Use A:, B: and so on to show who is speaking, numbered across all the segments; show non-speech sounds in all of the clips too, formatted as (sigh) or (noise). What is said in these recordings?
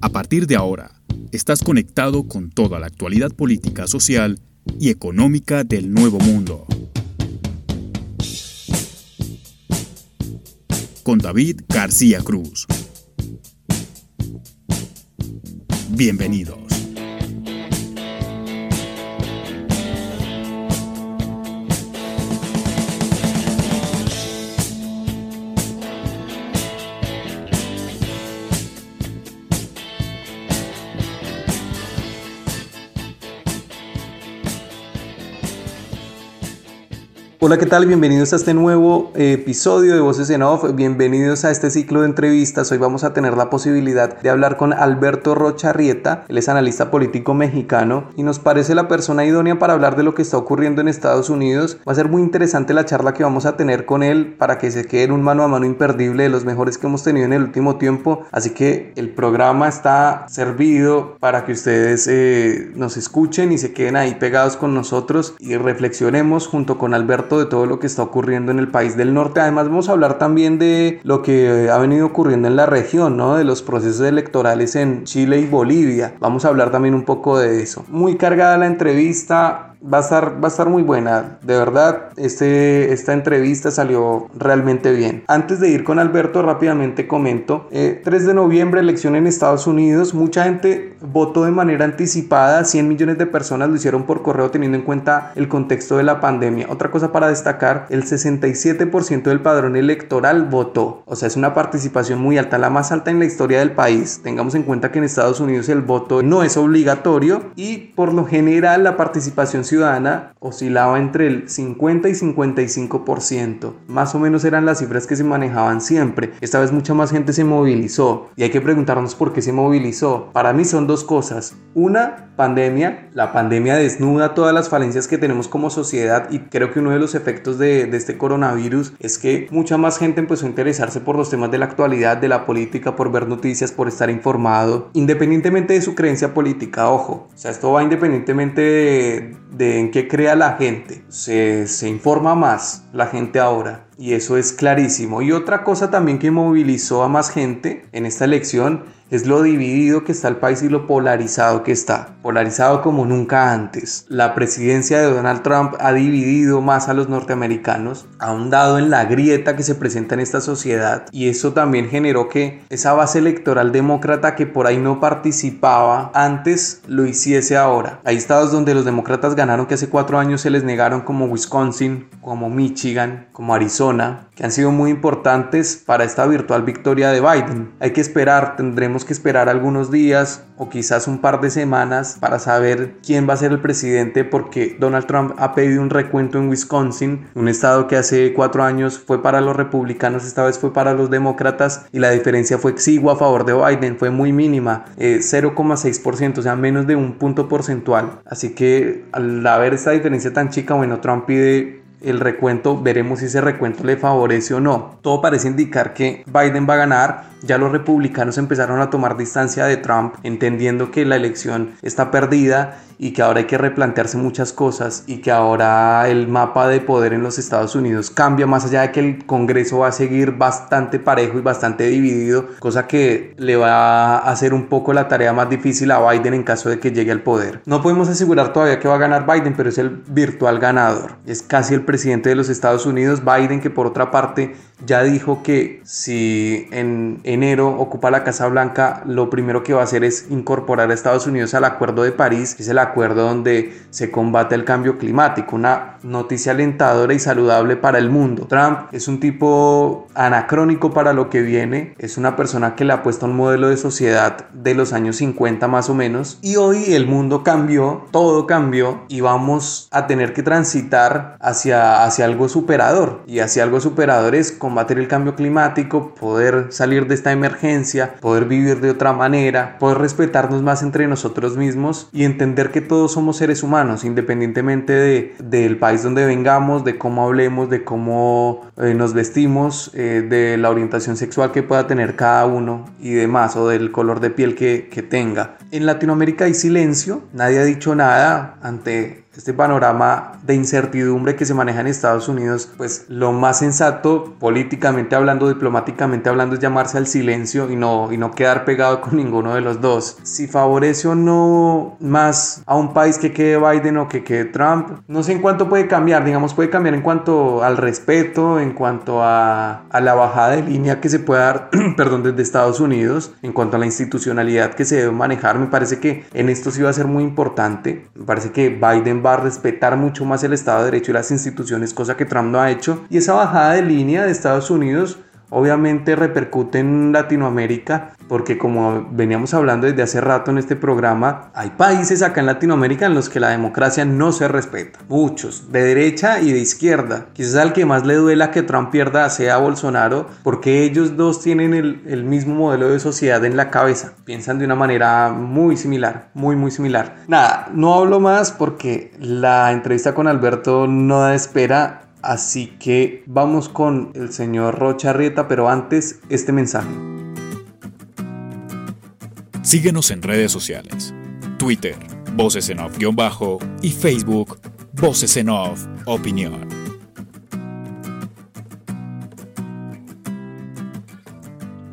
A: A partir de ahora, estás conectado con toda la actualidad política, social y económica del Nuevo Mundo. Con David García Cruz. Bienvenidos.
B: Hola, ¿qué tal? Bienvenidos a este nuevo eh, episodio de Voces en Off. Bienvenidos a este ciclo de entrevistas. Hoy vamos a tener la posibilidad de hablar con Alberto Rocha Rieta. Él es analista político mexicano y nos parece la persona idónea para hablar de lo que está ocurriendo en Estados Unidos. Va a ser muy interesante la charla que vamos a tener con él para que se quede en un mano a mano imperdible de los mejores que hemos tenido en el último tiempo. Así que el programa está servido para que ustedes eh, nos escuchen y se queden ahí pegados con nosotros y reflexionemos junto con Alberto de todo lo que está ocurriendo en el país del norte. Además vamos a hablar también de lo que ha venido ocurriendo en la región, ¿no? De los procesos electorales en Chile y Bolivia. Vamos a hablar también un poco de eso. Muy cargada la entrevista va a estar, va a estar muy buena. De verdad, este, esta entrevista salió realmente bien. Antes de ir con Alberto, rápidamente comento. 3 eh, de noviembre, elección en Estados Unidos. Mucha gente votó de manera anticipada. 100 millones de personas lo hicieron por correo teniendo en cuenta el contexto de la pandemia. Otra cosa para destacar, el 67% del padrón electoral votó. O sea, es una participación muy alta, la más alta en la historia del país. Tengamos en cuenta que en Estados Unidos el voto no es obligatorio y por lo general la participación ciudadana oscilaba entre el 50 y 55%. Más o menos eran las cifras que se manejaban siempre. Esta vez mucha más gente se movilizó y hay que preguntarnos por qué se movilizó. Para mí son dos cosas. Una, pandemia. La pandemia desnuda todas las falencias que tenemos como sociedad y creo que uno de los efectos de, de este coronavirus es que mucha más gente empezó a interesarse por los temas de la actualidad, de la política, por ver noticias, por estar informado, independientemente de su creencia política. Ojo, o sea, esto va independientemente de, de en qué crea la gente. Se, se informa más la gente ahora y eso es clarísimo. Y otra cosa también que movilizó a más gente en esta elección es lo dividido que está el país y lo polarizado que está, polarizado como nunca antes. La presidencia de Donald Trump ha dividido más a los norteamericanos, ha ahondado en la grieta que se presenta en esta sociedad y eso también generó que esa base electoral demócrata que por ahí no participaba antes lo hiciese ahora. Hay estados donde los demócratas ganaron que hace cuatro años se les negaron como Wisconsin, como Michigan, como Arizona, que han sido muy importantes para esta virtual victoria de Biden. Hay que esperar, tendremos que esperar algunos días o quizás un par de semanas para saber quién va a ser el presidente porque Donald Trump ha pedido un recuento en Wisconsin, un estado que hace cuatro años fue para los republicanos, esta vez fue para los demócratas y la diferencia fue exigua a favor de Biden, fue muy mínima, 0,6%, eh, o sea, menos de un punto porcentual. Así que al haber esta diferencia tan chica, bueno, Trump pide el recuento, veremos si ese recuento le favorece o no. Todo parece indicar que Biden va a ganar. Ya los republicanos empezaron a tomar distancia de Trump, entendiendo que la elección está perdida y que ahora hay que replantearse muchas cosas y que ahora el mapa de poder en los Estados Unidos cambia más allá de que el Congreso va a seguir bastante parejo y bastante dividido, cosa que le va a hacer un poco la tarea más difícil a Biden en caso de que llegue al poder. No podemos asegurar todavía que va a ganar Biden, pero es el virtual ganador. Es casi el presidente de los Estados Unidos, Biden, que por otra parte ya dijo que si en enero ocupa la Casa Blanca, lo primero que va a hacer es incorporar a Estados Unidos al Acuerdo de París, que es el acuerdo donde se combate el cambio climático, una noticia alentadora y saludable para el mundo. Trump es un tipo anacrónico para lo que viene, es una persona que le ha puesto un modelo de sociedad de los años 50 más o menos, y hoy el mundo cambió, todo cambió y vamos a tener que transitar hacia, hacia algo superador, y hacia algo superador es combatir el cambio climático, poder salir de esta emergencia, poder vivir de otra manera, poder respetarnos más entre nosotros mismos y entender que todos somos seres humanos, independientemente de, del país donde vengamos, de cómo hablemos, de cómo eh, nos vestimos, eh, de la orientación sexual que pueda tener cada uno y demás, o del color de piel que, que tenga. En Latinoamérica hay silencio, nadie ha dicho nada ante
C: este panorama de incertidumbre que se maneja en Estados Unidos, pues lo más sensato, políticamente hablando, diplomáticamente hablando, es llamarse al silencio y no, y no quedar pegado con ninguno de los dos. Si favorece o no más a un país que quede Biden o que quede Trump, no sé en cuánto puede cambiar, digamos, puede cambiar en cuanto al respeto, en cuanto a, a la bajada de línea que se puede dar, (clears throat) perdón, desde Estados Unidos, en cuanto a la institucionalidad que se debe manejar, me parece que en esto sí va a ser muy importante, me parece que Biden va a respetar mucho más el Estado de Derecho y las instituciones, cosa que Trump no ha hecho. Y esa bajada de línea de Estados Unidos obviamente repercute en Latinoamérica porque como veníamos hablando desde hace rato en este programa, hay países acá en Latinoamérica en los que la democracia no se respeta. Muchos, de derecha y de izquierda. Quizás al que más le duela que Trump pierda sea Bolsonaro porque ellos dos tienen el, mismo modelo de sociedad en la cabeza. Piensan de una manera muy similar, muy muy similar. Nada, no hablo más porque la entrevista con Alberto no da espera Así que vamos con el señor Rocha Rieta, pero antes este mensaje.
A: Síguenos en redes sociales. Twitter, Voces en Off-Bajo y Facebook, Voces en Off Opinión.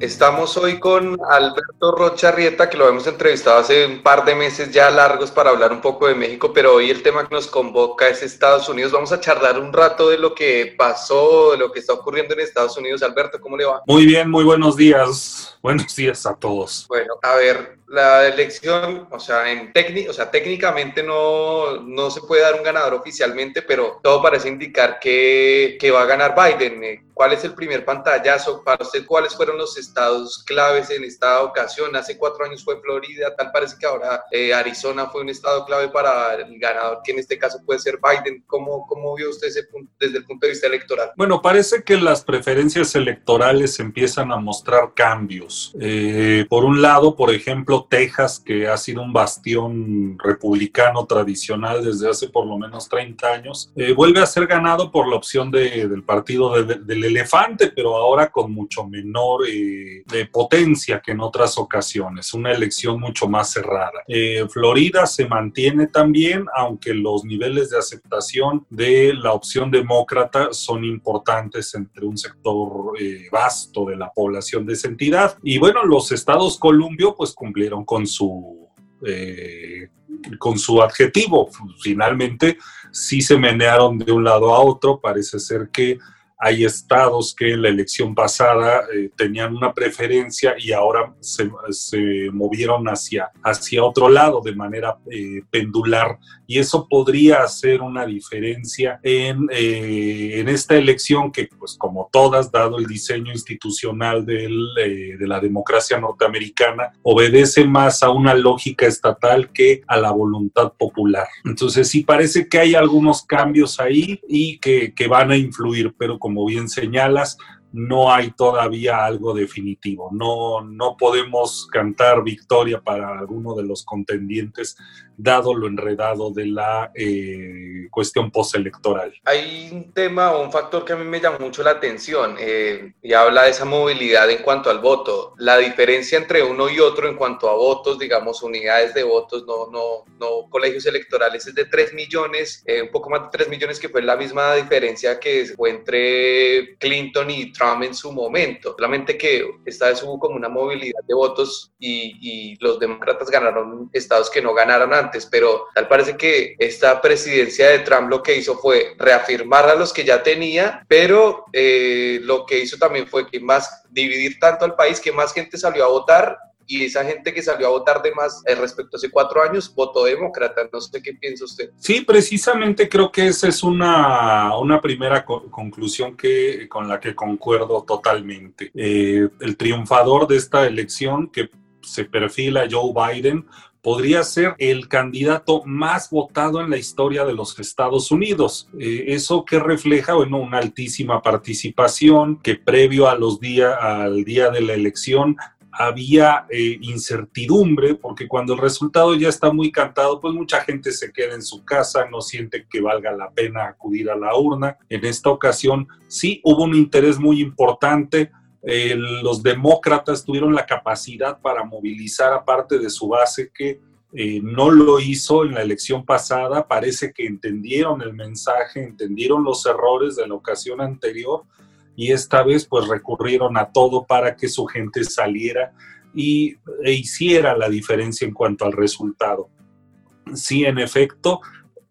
B: Estamos hoy con Alberto Rocha Rieta, que lo hemos entrevistado hace un par de meses ya largos para hablar un poco de México, pero hoy el tema que nos convoca es Estados Unidos. Vamos a charlar un rato de lo que pasó, de lo que está ocurriendo en Estados Unidos. Alberto, ¿cómo le va?
D: Muy bien, muy buenos días. Buenos días a todos.
B: Bueno, a ver, la elección, o sea, en o sea, técnicamente no, no se puede dar un ganador oficialmente, pero todo parece indicar que, que va a ganar Biden. ¿Cuál es el primer pantallazo? Para usted, ¿cuáles fueron los estados claves en esta ocasión? Hace cuatro años fue Florida, tal parece que ahora eh, Arizona fue un estado clave para el ganador, que en este caso puede ser Biden. ¿Cómo, cómo vio usted ese punto, desde el punto de vista electoral?
D: Bueno, parece que las preferencias electorales empiezan a mostrar cambios. Eh, por un lado, por ejemplo, Texas, que ha sido un bastión republicano tradicional desde hace por lo menos 30 años, eh, vuelve a ser ganado por la opción del partido del elefante, pero ahora con mucho menor eh, potencia que en otras ocasiones, una elección mucho más cerrada. Eh, Florida se mantiene también, aunque los niveles de aceptación de la opción demócrata son importantes entre un sector vasto de la población de esa entidad. Y bueno, los estados Columbio pues cumplieron con su, eh, con su adjetivo. Finalmente, sí se menearon de un lado a otro. Parece ser que hay estados que en la elección pasada eh, tenían una preferencia y ahora se, movieron hacia, hacia otro lado de manera eh, pendular y eso podría hacer una diferencia en, eh, en, esta elección que pues como todas, dado el diseño institucional del, de la democracia norteamericana, obedece más a una lógica estatal que a la voluntad popular. Entonces sí parece que hay algunos cambios ahí y que, que van a influir, pero como como bien señalas, no hay todavía algo definitivo. No, no podemos cantar victoria para alguno de los contendientes, dado lo enredado de la eh, cuestión postelectoral.
B: Hay un tema o un factor que a mí me llama mucho la atención eh, y habla de esa movilidad en cuanto al voto. La diferencia entre uno y otro en cuanto a votos, digamos, unidades de votos, no, no, no colegios electorales, es de 3 millones, eh, un poco más de 3 millones, que fue la misma diferencia que fue entre Clinton y Trump en su momento, solamente que esta vez hubo como una movilidad de votos y, y, los demócratas ganaron estados que no ganaron antes, pero tal parece que esta presidencia de Trump lo que hizo fue reafirmar a los que ya tenía, pero eh, lo que hizo también fue que más dividir tanto al país que más gente salió a votar y esa gente que salió a votar de más eh, respecto a hace cuatro años votó demócrata. No sé qué piensa usted.
D: Sí, precisamente creo que esa es una, una primera conclusión que, con la que concuerdo totalmente. Eh, el triunfador de esta elección que se perfila Joe Biden podría ser el candidato más votado en la historia de los Estados Unidos. Eh, eso que refleja, bueno, una altísima participación que previo a los días, al día de la elección había eh, incertidumbre, porque cuando el resultado ya está muy cantado, pues mucha gente se queda en su casa, no siente que valga la pena acudir a la urna. En esta ocasión sí hubo un interés muy importante. los demócratas tuvieron la capacidad para movilizar a parte de su base que eh, no lo hizo en la elección pasada, parece que entendieron el mensaje, entendieron los errores de la ocasión anterior y esta vez pues recurrieron a todo para que su gente saliera y e hiciera la diferencia en cuanto al resultado. Sí, en efecto,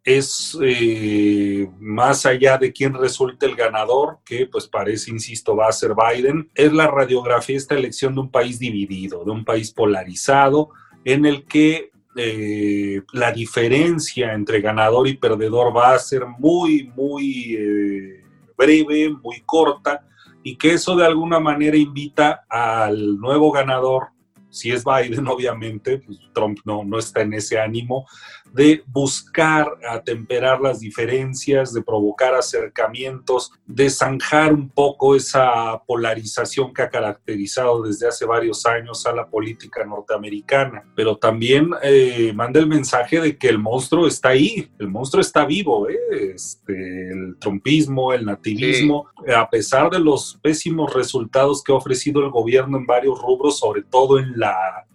D: es eh, más allá de quién resulte el ganador, que pues parece, insisto, va a ser Biden, es la radiografía esta elección de un país dividido, de un país polarizado, en el que eh, la diferencia entre ganador y perdedor va a ser muy, muy eh, breve, muy corta, y que eso de alguna manera invita al nuevo ganador, si es Biden (laughs) obviamente, pues Trump no, no está en ese ánimo, de buscar atemperar las diferencias, de provocar acercamientos, de zanjar un poco esa polarización que ha caracterizado desde hace varios años a la política norteamericana. Pero también eh, manda el mensaje de que el monstruo está ahí, el monstruo está vivo, ¿eh? este, el trumpismo, el nativismo, a pesar de los pésimos resultados que ha ofrecido el gobierno en varios rubros, sobre todo en la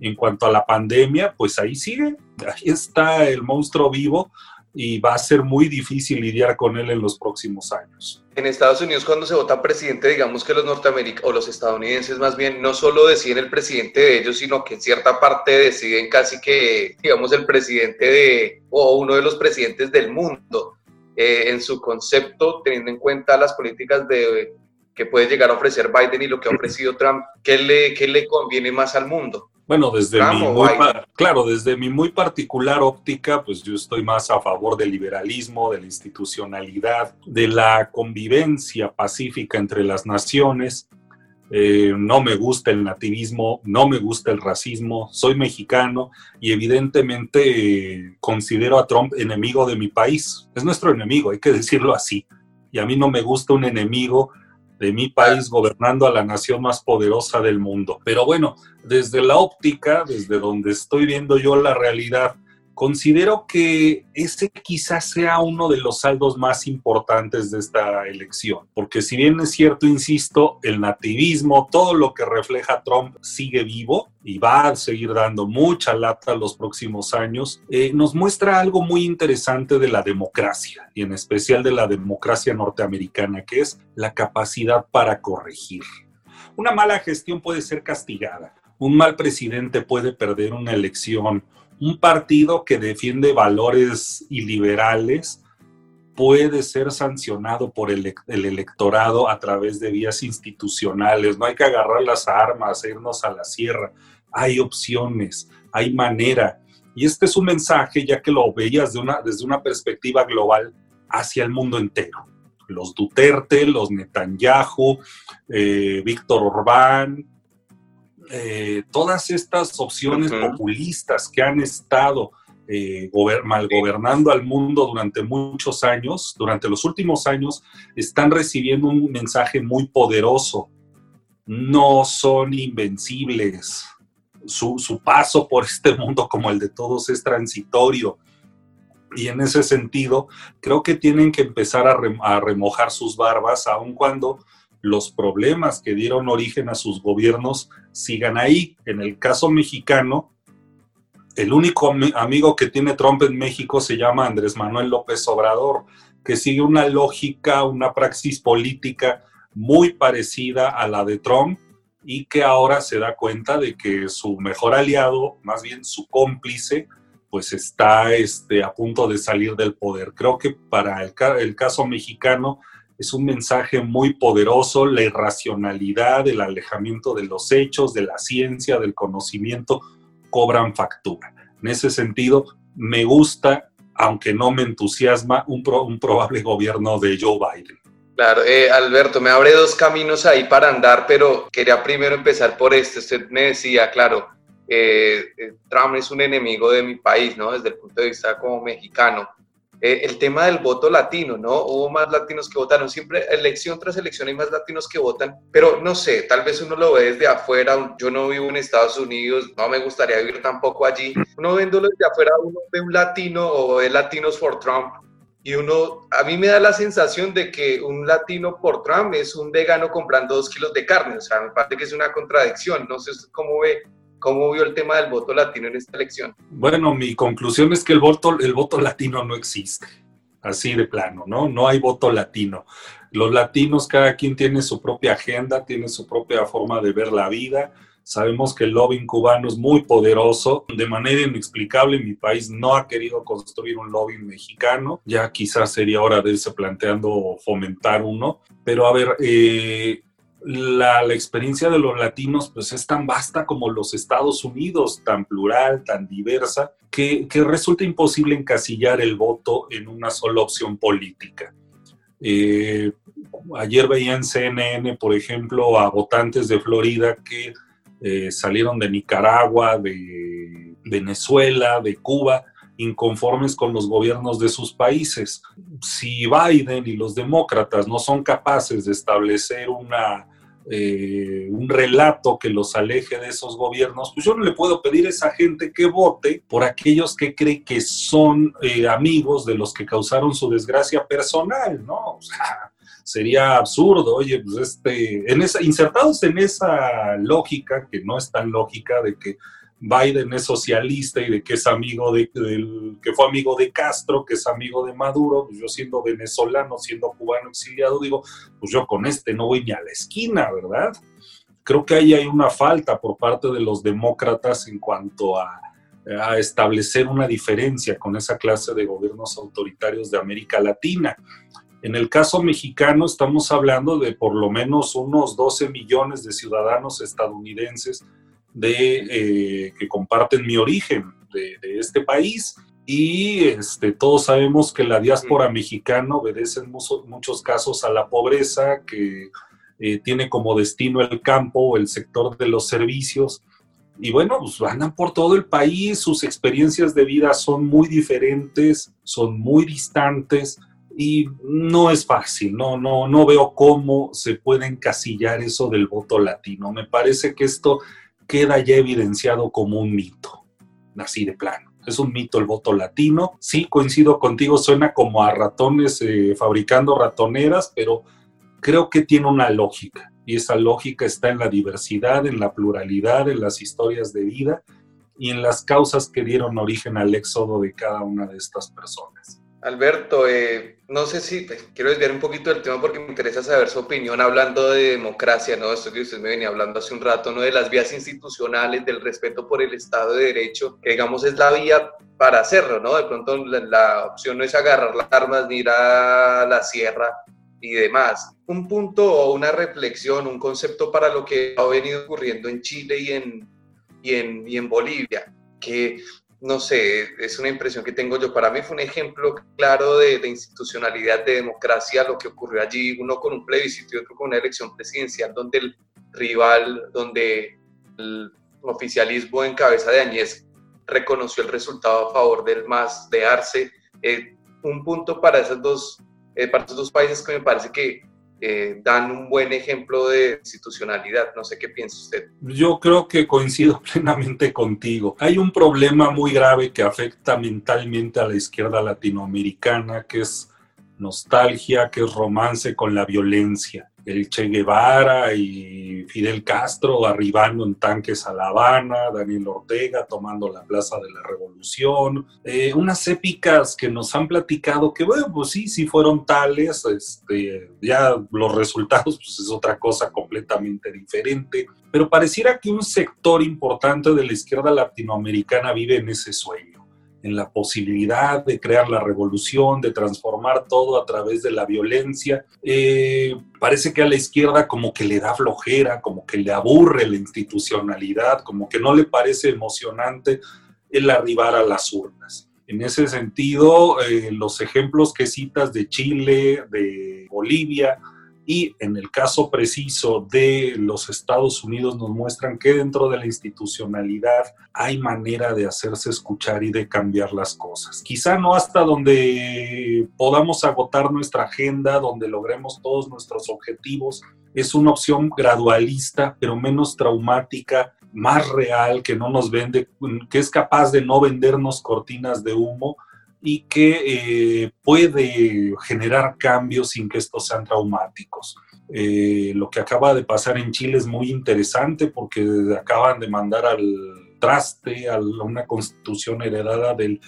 D: en cuanto a la pandemia, pues ahí sigue, ahí está el monstruo vivo y va a ser muy difícil lidiar con él en los próximos años.
B: En Estados Unidos cuando se vota presidente, digamos que los norteamericanos o los estadounidenses más bien no solo deciden el presidente de ellos, sino que en cierta parte deciden casi que, digamos, el presidente de o uno de los presidentes del mundo. Eh, en su concepto, teniendo en cuenta las políticas de, que puede llegar a ofrecer Biden y lo que ha ofrecido Trump, ¿qué le, qué le conviene más al mundo?
D: Bueno, desde mi muy, claro, desde mi muy particular óptica, pues yo estoy más a favor del liberalismo, de la institucionalidad, de la convivencia pacífica entre las naciones. Eh, no me gusta el nativismo, no me gusta el racismo, soy mexicano y evidentemente eh, considero a Trump enemigo de mi país. Es nuestro enemigo, hay que decirlo así. Y a mí no me gusta un enemigo de mi país gobernando a la nación más poderosa del mundo. Pero bueno, desde la óptica, desde donde estoy viendo yo la realidad, considero que ese quizás sea uno de los saldos más importantes de esta elección, porque si bien es cierto, insisto, el nativismo, todo lo que refleja Trump sigue vivo y va a seguir dando mucha lata los próximos años, eh, nos muestra algo muy interesante de la democracia y en especial de la democracia norteamericana, que es la capacidad para corregir. Una mala gestión puede ser castigada, un mal presidente puede perder una elección, un partido que defiende valores iliberales puede ser sancionado por el, electorado a través de vías institucionales. No hay que agarrar las armas, irnos a la sierra. Hay opciones, hay manera. Y este es un mensaje, ya que lo veías desde una perspectiva global hacia el mundo entero. Los Duterte, los Netanyahu, eh, Víctor Orbán, eh, todas estas opciones populistas que han estado eh, mal gobernando al mundo durante muchos años, durante los últimos años, están recibiendo un mensaje muy poderoso. No son invencibles. Su, paso por este mundo como el de todos es transitorio. Y en ese sentido, creo que tienen que empezar a, a remojar sus barbas, aun cuando los problemas que dieron origen a sus gobiernos sigan ahí. En el caso mexicano, el único amigo que tiene Trump en México se llama Andrés Manuel López Obrador, que sigue una lógica, una praxis política muy parecida a la de Trump y que ahora se da cuenta de que su mejor aliado, más bien su cómplice, pues está este, a punto de salir del poder. Creo que para el, el caso mexicano es un mensaje muy poderoso, la irracionalidad, el alejamiento de los hechos, de la ciencia, del conocimiento, cobran factura. En ese sentido, me gusta, aunque no me entusiasma, un, probable gobierno de Joe Biden.
B: Claro, eh, Alberto, me abre dos caminos ahí para andar, pero quería primero empezar por este. Usted me decía, claro, eh, eh, Trump es un enemigo de mi país, ¿no? Desde el punto de vista como mexicano. Eh, el tema del voto latino, ¿no? Hubo más latinos que votaron, siempre elección tras elección hay más latinos que votan, pero no sé, tal vez uno lo ve desde afuera, yo no vivo en Estados Unidos, no me gustaría vivir tampoco allí, uno viéndolo desde afuera, uno ve un latino o ve latinos for Trump. Y uno, a mí me da la sensación de que un latino por Trump es un vegano comprando dos kilos de carne, o sea, me parece que es una contradicción, no sé cómo ve ¿Cómo vio el tema del voto latino en esta elección?
D: Bueno, mi conclusión es que el voto, el voto latino no existe, así de plano, ¿no? No hay voto latino. Los latinos, cada quien tiene su propia agenda, tiene su propia forma de ver la vida. Sabemos que el lobbying cubano es muy poderoso. De manera inexplicable, mi país no ha querido construir un lobbying mexicano. Ya quizás sería hora de irse planteando fomentar uno. Pero a ver, eh, la, experiencia de los latinos pues es tan vasta como los Estados Unidos, tan plural, tan diversa, que, resulta imposible encasillar el voto en una sola opción política. Eh, ayer veía en CNN, por ejemplo, a votantes de Florida que eh, salieron de Nicaragua, de Venezuela, de Cuba, inconformes con los gobiernos de sus países. Si Biden y los demócratas no son capaces de establecer una, eh, un relato que los aleje de esos gobiernos, pues yo no le puedo pedir a esa gente que vote por aquellos que cree que son eh, amigos de los que causaron su desgracia personal, ¿no? O sea, sería absurdo, oye, pues este, en esa, insertados en esa lógica, que no es tan lógica de que Biden es socialista y de que es amigo de, que fue amigo de Castro, que es amigo de Maduro, pues yo siendo venezolano, siendo cubano exiliado, digo, pues yo con este no voy ni a la esquina, ¿verdad? Creo que ahí hay una falta por parte de los demócratas en cuanto a, a establecer una diferencia con esa clase de gobiernos autoritarios de América Latina. En el caso mexicano estamos hablando de por lo menos unos 12 millones de ciudadanos estadounidenses de, eh, que comparten mi origen de, este país. Y este, todos sabemos que la diáspora mexicana obedece en muchos, casos a la pobreza, que eh, tiene como destino el campo el sector de los servicios. Y bueno, pues van por todo el país, sus experiencias de vida son muy diferentes, son muy distantes y no es fácil, no, no, no veo cómo se puede encasillar eso del voto latino. Me parece que esto queda ya evidenciado como un mito, así de plano. Es un mito el voto latino. Sí, coincido contigo, suena como a ratones eh, fabricando ratoneras, pero creo que tiene una lógica. Y esa lógica está en la diversidad, en la pluralidad, en las historias de vida y en las causas que dieron origen al éxodo de cada una de estas personas.
B: Alberto, eh, no sé si pues, quiero desviar un poquito del tema porque me interesa saber su opinión hablando de democracia, ¿no? Esto que usted me venía hablando hace un rato, ¿no? De las vías institucionales, del respeto por el Estado de Derecho, que digamos es la vía para hacerlo, ¿no? De pronto la, opción no es agarrar las armas ni ir a la sierra y demás. Un punto o una reflexión, un concepto para lo que ha venido ocurriendo en Chile y en, y en, y en Bolivia, que no sé, es una impresión que tengo yo. Para mí fue un ejemplo claro de, institucionalidad, de democracia, lo que ocurrió allí, uno con un plebiscito y otro con una elección presidencial, donde el rival, donde el oficialismo en cabeza de Añez reconoció el resultado a favor del MAS de Arce. Eh, un punto para, esos dos, eh, para esos dos países que me parece que eh, dan un buen ejemplo de institucionalidad. No sé qué piensa usted.
D: Yo creo que coincido (laughs) plenamente contigo. Hay un problema muy grave que afecta mentalmente a la izquierda latinoamericana, que es nostalgia, que es romance con la violencia el Che Guevara y Fidel Castro arribando en tanques a La Habana, Daniel Ortega tomando la Plaza de la Revolución, eh, unas épicas que nos han platicado que, bueno, pues sí, sí fueron tales, este, ya los resultados pues es otra cosa completamente diferente, pero pareciera que un sector importante de la izquierda latinoamericana vive en ese sueño en la posibilidad de crear la revolución, de transformar todo a través de la violencia. Eh, parece que a la izquierda como que le da flojera, como que le aburre la institucionalidad, como que no le parece emocionante el arribar a las urnas. En ese sentido, eh, los ejemplos que citas de Chile, de Bolivia, y en el caso preciso de los Estados Unidos nos muestran que dentro de la institucionalidad hay manera de hacerse escuchar y de cambiar las cosas. Quizá no hasta donde podamos agotar nuestra agenda, donde logremos todos nuestros objetivos. Es una opción gradualista, pero menos traumática, más real, que no nos vende, que es capaz de no vendernos cortinas de humo, y que eh, puede generar cambios sin que estos sean traumáticos. Eh, lo que acaba de pasar en Chile es muy interesante porque acaban de mandar al traste a una constitución heredada del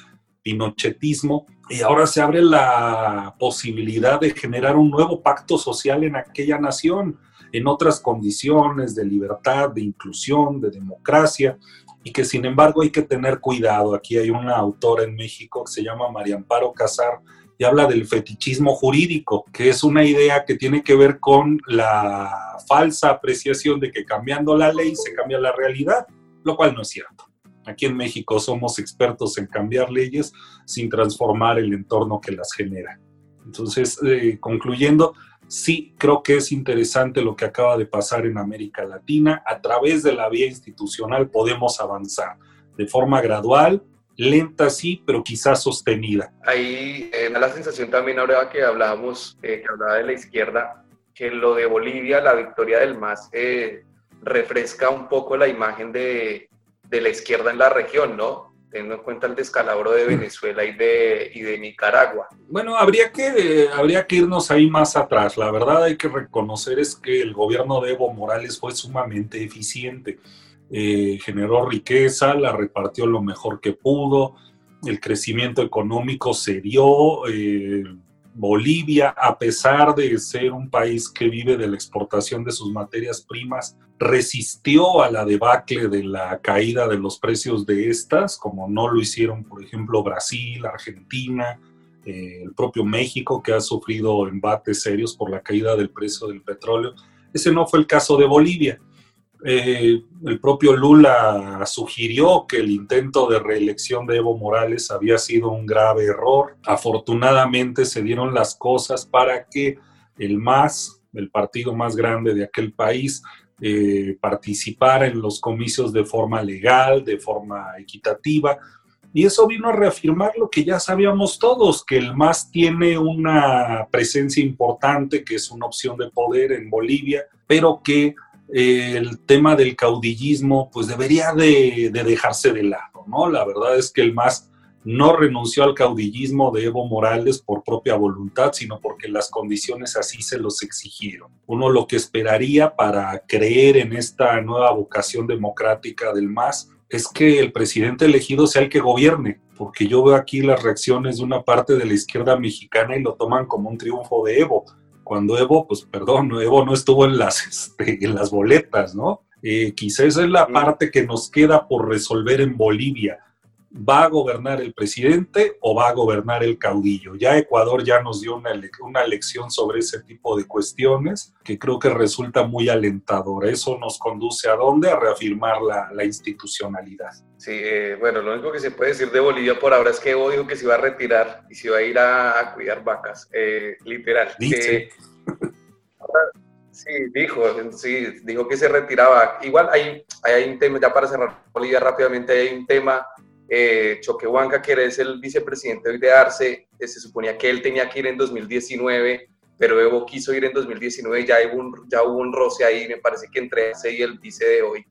D: pinochetismo y ahora se abre la posibilidad de generar un nuevo pacto social en aquella nación, en otras condiciones de libertad, de inclusión, de democracia y que sin embargo hay que tener cuidado. Aquí hay una autora en México que se llama María Amparo Casar y habla del fetichismo jurídico, que es una idea que tiene que ver con la falsa apreciación de que cambiando la ley se cambia la realidad, lo cual no es cierto. Aquí en México somos expertos en cambiar leyes sin transformar el entorno que las genera. Entonces, eh, concluyendo, sí creo que es interesante lo que acaba de pasar en América Latina. A través de la vía institucional podemos avanzar de forma gradual, lenta sí, pero quizás sostenida.
B: Ahí eh, da la sensación también ahora que hablábamos, eh, que hablaba de la izquierda, que lo de Bolivia, la victoria del MAS, eh, refresca un poco la imagen de, de la izquierda en la región, ¿no? Teniendo en cuenta el descalabro de Venezuela y de, y de Nicaragua.
D: Bueno, habría que, habría que irnos ahí más atrás. La verdad hay que reconocer es que el gobierno de Evo Morales fue sumamente eficiente. Eh, generó riqueza, la repartió lo mejor que pudo, el crecimiento económico se dio. Eh, Bolivia, a pesar de ser un país que vive de la exportación de sus materias primas, resistió a la debacle de la caída de los precios de estas, como no lo hicieron, por ejemplo, Brasil, Argentina, eh, el propio México, que ha sufrido embates serios por la caída del precio del petróleo. Ese no fue el caso de Bolivia. Eh, el propio Lula sugirió que el intento de reelección de Evo Morales había sido un grave error. Afortunadamente se dieron las cosas para que el MAS, el partido más grande de aquel país, eh, participara en los comicios de forma legal, de forma equitativa. Y eso vino a reafirmar lo que ya sabíamos todos, que el MAS tiene una presencia importante, que es una opción de poder en Bolivia, pero que el tema del caudillismo pues debería de, dejarse de lado, ¿no? La verdad es que el MAS no renunció al caudillismo de Evo Morales por propia voluntad, sino porque las condiciones así se los exigieron. Uno lo que esperaría para creer en esta nueva vocación democrática del MAS es que el presidente elegido sea el que gobierne, porque yo veo aquí las reacciones de una parte de la izquierda mexicana y lo toman como un triunfo de Evo cuando Evo, pues perdón, Evo no estuvo en las, (laughs) este, en las boletas, ¿no? Eh, quizás esa es la parte que nos queda por resolver en Bolivia. ¿Va a gobernar el presidente o va a gobernar el caudillo? Ya Ecuador ya nos dio una, una lección sobre ese tipo de cuestiones que creo que resulta muy alentadora. Eso nos conduce a dónde? A reafirmar la, la institucionalidad.
B: Sí, eh, bueno, lo único que se puede decir de Bolivia por ahora es que Evo dijo que se iba a retirar y se iba a ir a, cuidar vacas, eh, literal.
D: Dice.
B: sí, dijo, sí, dijo que se retiraba. Igual hay, hay un tema, ya para cerrar Bolivia rápidamente, hay un tema, eh, Choquehuanca, que es el vicepresidente de Arce, eh, se suponía que él tenía que ir en 2019, pero Evo quiso ir en 2019, ya hubo un, ya hubo un roce ahí, me parece que entre Arce y el vice de hoy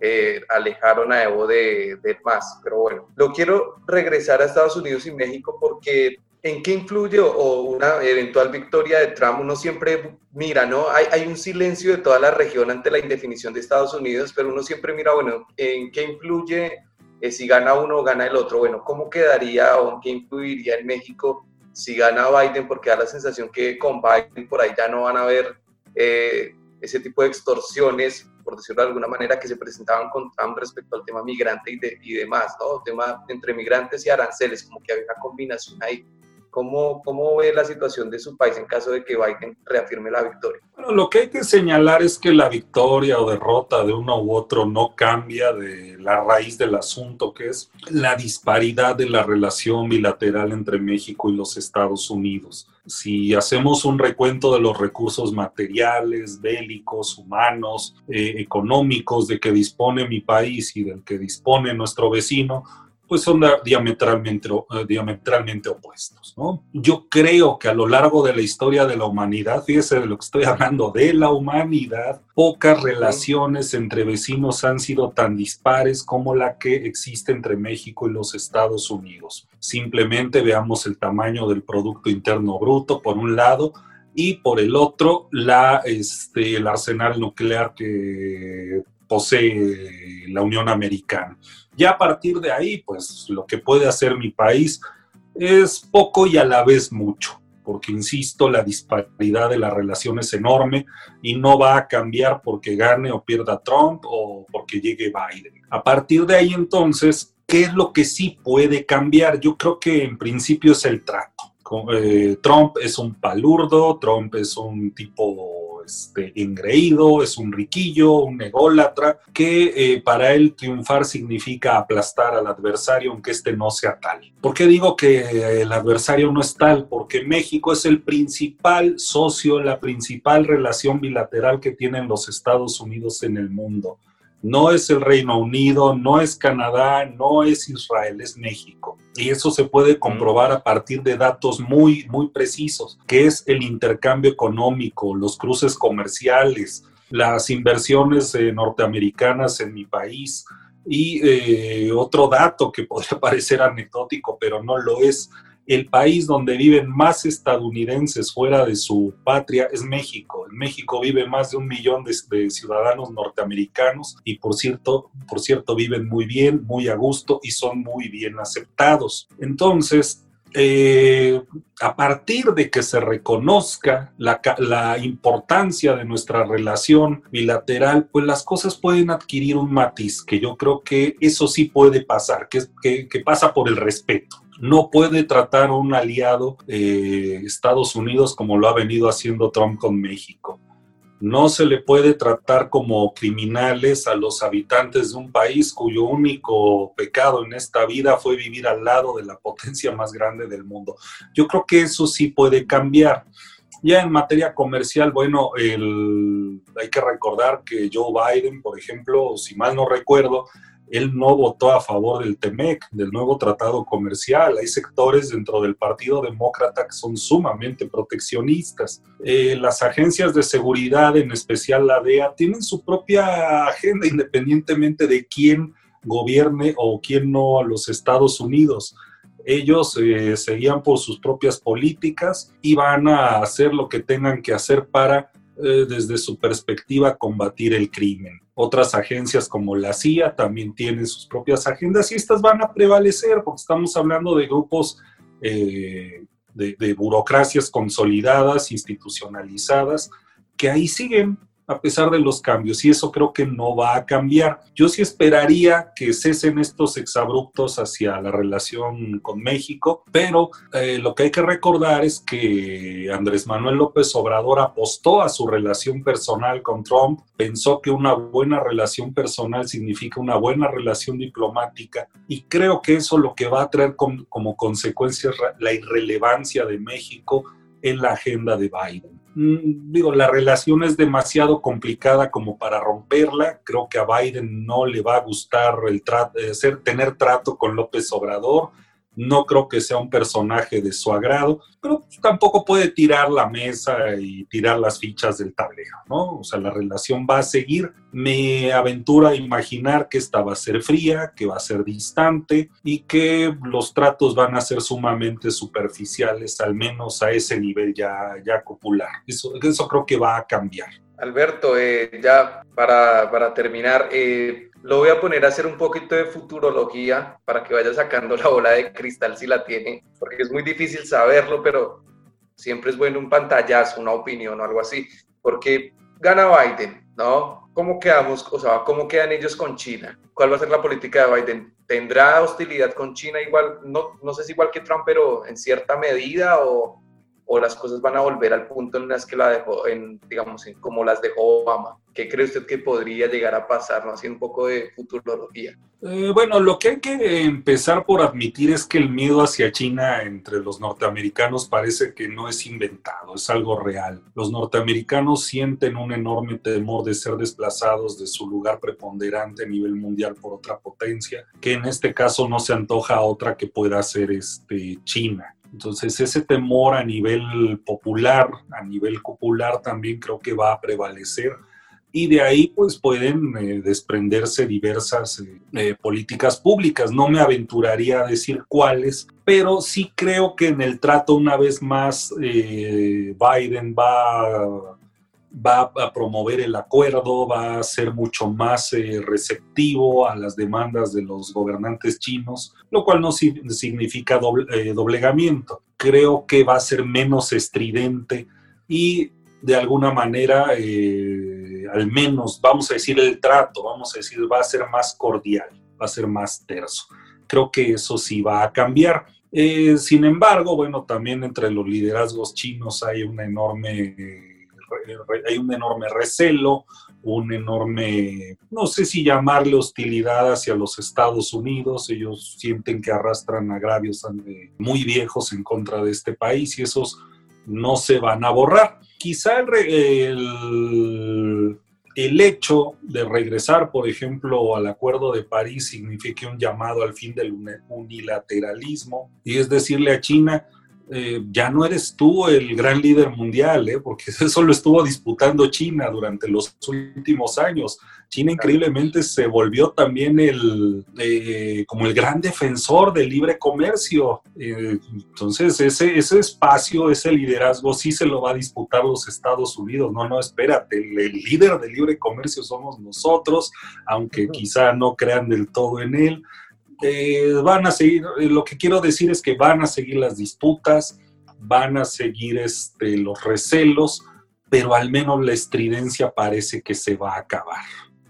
B: eh, alejaron a Evo de, de más. Pero bueno, lo quiero regresar a Estados Unidos y México porque ¿en qué influye o una eventual victoria de Trump? Uno siempre mira, ¿no? Hay, hay, un silencio de toda la región ante la indefinición de Estados Unidos, pero uno siempre mira, bueno, ¿en qué influye eh, si gana uno o gana el otro? Bueno, ¿cómo quedaría o en qué influiría en México si gana Biden? Porque da la sensación que con Biden por ahí ya no van a haber eh, ese tipo de extorsiones por decirlo de alguna manera, que se presentaban con Trump respecto al tema migrante y, de, y demás, ¿no? tema entre migrantes y aranceles, como que había una combinación ahí. ¿Cómo, ¿Cómo ve la situación de su país en caso de que Biden reafirme la victoria?
D: Bueno, lo que hay que señalar es que la victoria o derrota de uno u otro no cambia de la raíz del asunto, que es la disparidad de la relación bilateral entre México y los Estados Unidos. Si hacemos un recuento de los recursos materiales, bélicos, humanos, eh, económicos de que dispone mi país y del que dispone nuestro vecino, pues son diametralmente, eh, diametralmente opuestos. ¿no? Yo creo que a lo largo de la historia de la humanidad, fíjese de lo que estoy hablando, de la humanidad, pocas relaciones entre vecinos han sido tan dispares como la que existe entre México y los Estados Unidos. Simplemente veamos el tamaño del Producto Interno Bruto, por un lado, y por el otro, la, este, el arsenal nuclear que posee la Unión Americana. Ya a partir de ahí, pues lo que puede hacer mi país es poco y a la vez mucho, porque insisto, la disparidad de la relación es enorme y no va a cambiar porque gane o pierda Trump o porque llegue Biden. A partir de ahí entonces, ¿qué es lo que sí puede cambiar? Yo creo que en principio es el trato. Eh, Trump es un palurdo, Trump es un tipo este, engreído, es un riquillo, un ególatra, que eh, para él triunfar significa aplastar al adversario aunque este no sea tal. ¿Por qué digo que el adversario no es tal? Porque México es el principal socio, la principal relación bilateral que tienen los Estados Unidos en el mundo. No es el Reino Unido, no es Canadá, no es Israel, es México. Y eso se puede comprobar a partir de datos muy, muy precisos, que es el intercambio económico, los cruces comerciales, las inversiones eh, norteamericanas en mi país. Y eh, otro dato que (laughs) podría parecer anecdótico, pero no lo es, el país donde viven más estadounidenses fuera de su patria es México. En México vive más de un millón de, ciudadanos norteamericanos y por cierto, por cierto viven muy bien, muy a gusto y son muy bien aceptados. Entonces, eh, a partir de que se reconozca la, importancia de nuestra relación bilateral, pues las cosas pueden adquirir un matiz, que yo creo que eso sí puede pasar, que pasa por el respeto no puede tratar a un aliado eh, Estados Unidos como lo ha venido haciendo Trump con México. No se le puede tratar como criminales a los habitantes de un país cuyo único pecado en esta vida fue vivir al lado de la potencia más grande del mundo. Yo creo que eso sí puede cambiar. Ya en materia comercial, bueno, hay que recordar que Joe Biden, por ejemplo, si mal no recuerdo, él no votó a favor del TEMEC, del nuevo tratado comercial. Hay sectores dentro del Partido Demócrata que son sumamente proteccionistas. Eh, las agencias de seguridad, en especial la DEA, tienen su propia agenda independientemente de quién gobierne o quién no a los Estados Unidos. Ellos eh, seguían por sus propias políticas y van a hacer lo que tengan que hacer para, eh, desde su perspectiva, combatir el crimen. Otras agencias como la CIA también tienen sus propias agendas y estas van a prevalecer porque estamos hablando de grupos eh, de, de burocracias consolidadas, institucionalizadas, que ahí siguen a pesar de los cambios y eso creo que no va a cambiar. Yo sí esperaría que cesen estos exabruptos hacia la relación con México, pero eh, lo que hay que recordar es que Andrés Manuel López Obrador apostó a su relación personal con Trump, pensó que una buena relación personal significa una buena relación diplomática y creo que eso lo que va a traer como consecuencia es la irrelevancia de México en la agenda de Biden. Mm, digo, la relación es demasiado complicada como para romperla. Creo que a Biden no le va a gustar el eh, tener trato con López Obrador no creo que sea un personaje de su agrado, pero tampoco puede tirar la mesa y tirar las fichas del tablero, ¿no? O sea, la relación va a seguir. Me aventura a imaginar que esta va a ser fría, que va a ser distante y que los tratos van a ser sumamente superficiales, al menos a ese nivel ya, ya popular. Eso, eso creo que va a cambiar.
B: Alberto, eh, ya para, para terminar, eh, lo voy a poner a hacer un poquito de futurología para que vaya sacando la bola de cristal si la tiene, porque es muy difícil saberlo, pero siempre es bueno un pantallazo, una opinión o algo así, porque gana Biden, ¿no? ¿Cómo quedamos? O sea, ¿cómo quedan ellos con China? ¿Cuál va a ser la política de Biden? ¿Tendrá hostilidad con China igual, no, no sé si igual que Trump, pero en cierta medida o o las cosas van a volver al punto en las que la dejó, digamos, como las dejó Obama? ¿Qué cree usted que podría llegar a pasar? ¿no? Haciendo un poco de futurología.
D: Eh, bueno, lo que hay que empezar por admitir es que el miedo hacia China entre los norteamericanos parece que no es inventado, es algo real. Los norteamericanos sienten un enorme temor de ser desplazados de su lugar preponderante a nivel mundial por otra potencia, que en este caso no se antoja a otra que pueda ser este, China. Entonces ese temor a nivel popular, a nivel popular también creo que va a prevalecer y de ahí pues pueden eh, desprenderse diversas eh, eh, políticas públicas. No me aventuraría a decir cuáles, pero sí creo que en el trato una vez más Biden va, va a promover el acuerdo, va a ser mucho más receptivo a las demandas de los gobernantes chinos, lo cual no significa doblegamiento. Creo que va a ser menos estridente y de alguna manera al menos, vamos a decir, el trato, vamos a decir, va a ser más cordial, va a ser más terso. Creo que eso sí va a cambiar. Eh, sin embargo, bueno, también entre los liderazgos chinos hay una enorme, hay un enorme recelo, un enorme, no sé si llamarle hostilidad hacia los Estados Unidos. Ellos sienten que arrastran agravios muy viejos en contra de este país y esos no se van a borrar. Quizá el, el hecho de regresar, por ejemplo, al Acuerdo de París signifique un llamado al fin del unilateralismo y es decirle a China, eh, ya no eres tú el gran líder mundial, ¿eh? porque (laughs) eso lo estuvo disputando China durante los últimos años. China increíblemente se volvió también el, eh, como el gran defensor del libre comercio. entonces, ese, ese espacio, ese liderazgo sí se lo va a disputar los Estados Unidos. No, no, espérate, el, el líder del libre comercio somos nosotros, aunque quizá no crean del todo en él. Eh, van a seguir, eh, lo que quiero decir es que van a seguir las disputas, van a seguir este, los recelos, pero al menos la estridencia parece que se va a acabar.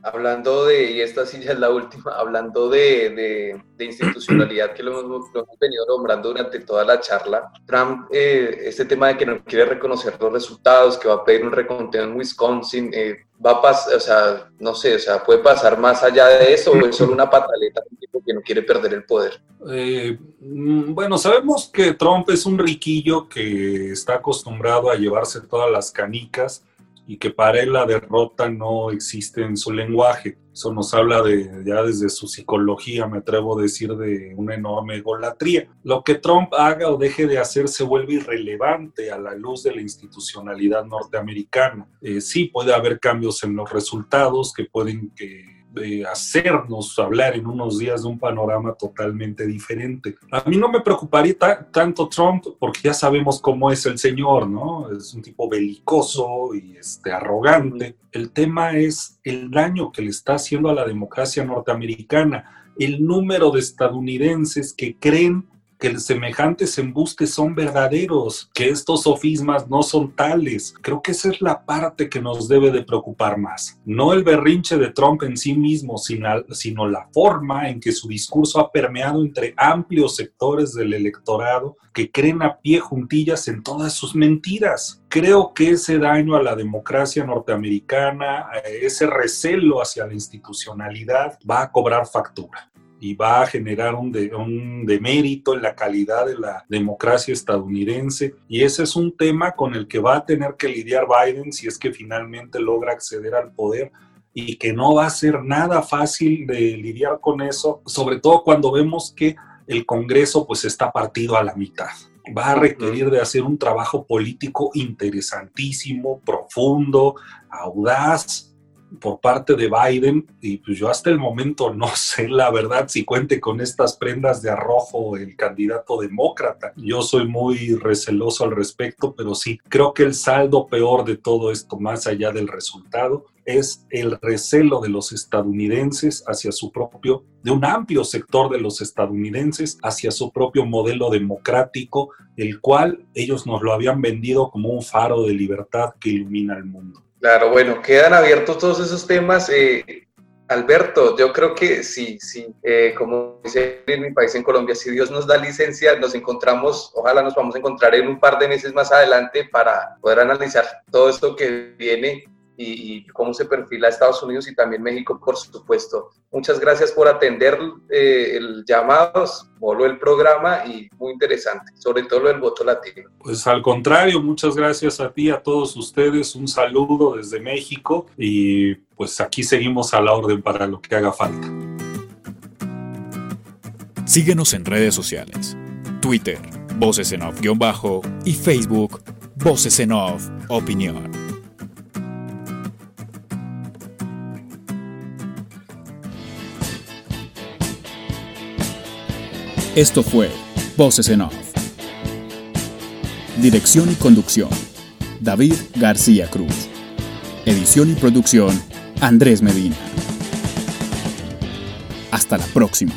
B: Hablando de, y esta sí ya es la última, hablando de, de, institucionalidad que lo hemos, venido nombrando durante toda la charla, Trump, eh, este tema de que no quiere reconocer los resultados, que va a pedir un reconteo en Wisconsin, eh, va a pasar, o sea, no sé, o sea, puede pasar más allá de eso o es solo una pataleta que no quiere perder el poder.
D: Eh, mm, bueno, sabemos que Trump es un riquillo que está acostumbrado a llevarse todas las canicas y que para él la derrota no existe en su lenguaje. Eso nos habla de, ya desde su psicología, me atrevo a decir, de una enorme egolatría. Lo que Trump haga o deje de hacer se vuelve irrelevante a la luz de la institucionalidad norteamericana. Eh, sí puede haber cambios en los resultados que pueden que de hacernos hablar en unos días de un panorama totalmente diferente. A mí no me preocuparía tanto Trump porque ya sabemos cómo es el señor, ¿no? Es un tipo belicoso y este, arrogante. El tema es el daño que le está haciendo a la democracia norteamericana, el número de estadounidenses que creen que semejantes embustes son verdaderos, que estos sofismas no son tales. Creo que esa es la parte que nos debe de preocupar más. No el berrinche de Trump en sí mismo, sino, la forma en que su discurso ha permeado entre amplios sectores del electorado que creen a pie juntillas en todas sus mentiras. Creo que ese daño a la democracia norteamericana, ese recelo hacia la institucionalidad va a cobrar factura y va a generar un, un demérito en la calidad de la democracia estadounidense. Y ese es un tema con el que va a tener que lidiar Biden si es que finalmente logra acceder al poder y que no va a ser nada fácil de lidiar con eso, sobre todo cuando vemos que el Congreso pues está partido a la mitad. Va a requerir de hacer un trabajo político interesantísimo, profundo, audaz, por parte de Biden y pues yo hasta el momento no (laughs) sé la verdad si cuente con estas prendas de arrojo el candidato demócrata. Yo soy muy receloso al respecto, pero sí, creo que el saldo peor de todo esto, más allá del resultado, es el recelo de los estadounidenses hacia su propio, de un amplio sector de los estadounidenses hacia su propio modelo democrático, el cual ellos nos lo habían vendido como un faro de libertad que ilumina el mundo.
B: Claro, bueno, quedan abiertos todos esos temas. Eh, Alberto, yo creo que sí, sí, eh, como dice en mi país, en Colombia, si Dios nos da licencia, nos encontramos, ojalá nos vamos a encontrar en un par de meses más adelante para poder analizar todo esto que viene y, cómo se perfila Estados Unidos y también México, por supuesto. Muchas gracias por atender eh, el llamado, voló el programa y muy interesante, sobre todo lo del voto latino.
D: Pues al contrario, muchas gracias a ti, a todos ustedes, un saludo desde México y pues aquí seguimos a la orden para lo que haga falta.
A: Síguenos en redes sociales, Twitter, Voces en Off-Bajo y Facebook, Voces en Off Opinión. Esto fue Voces en Off. Dirección y conducción, David García Cruz. Edición y producción, Andrés Medina. Hasta la próxima.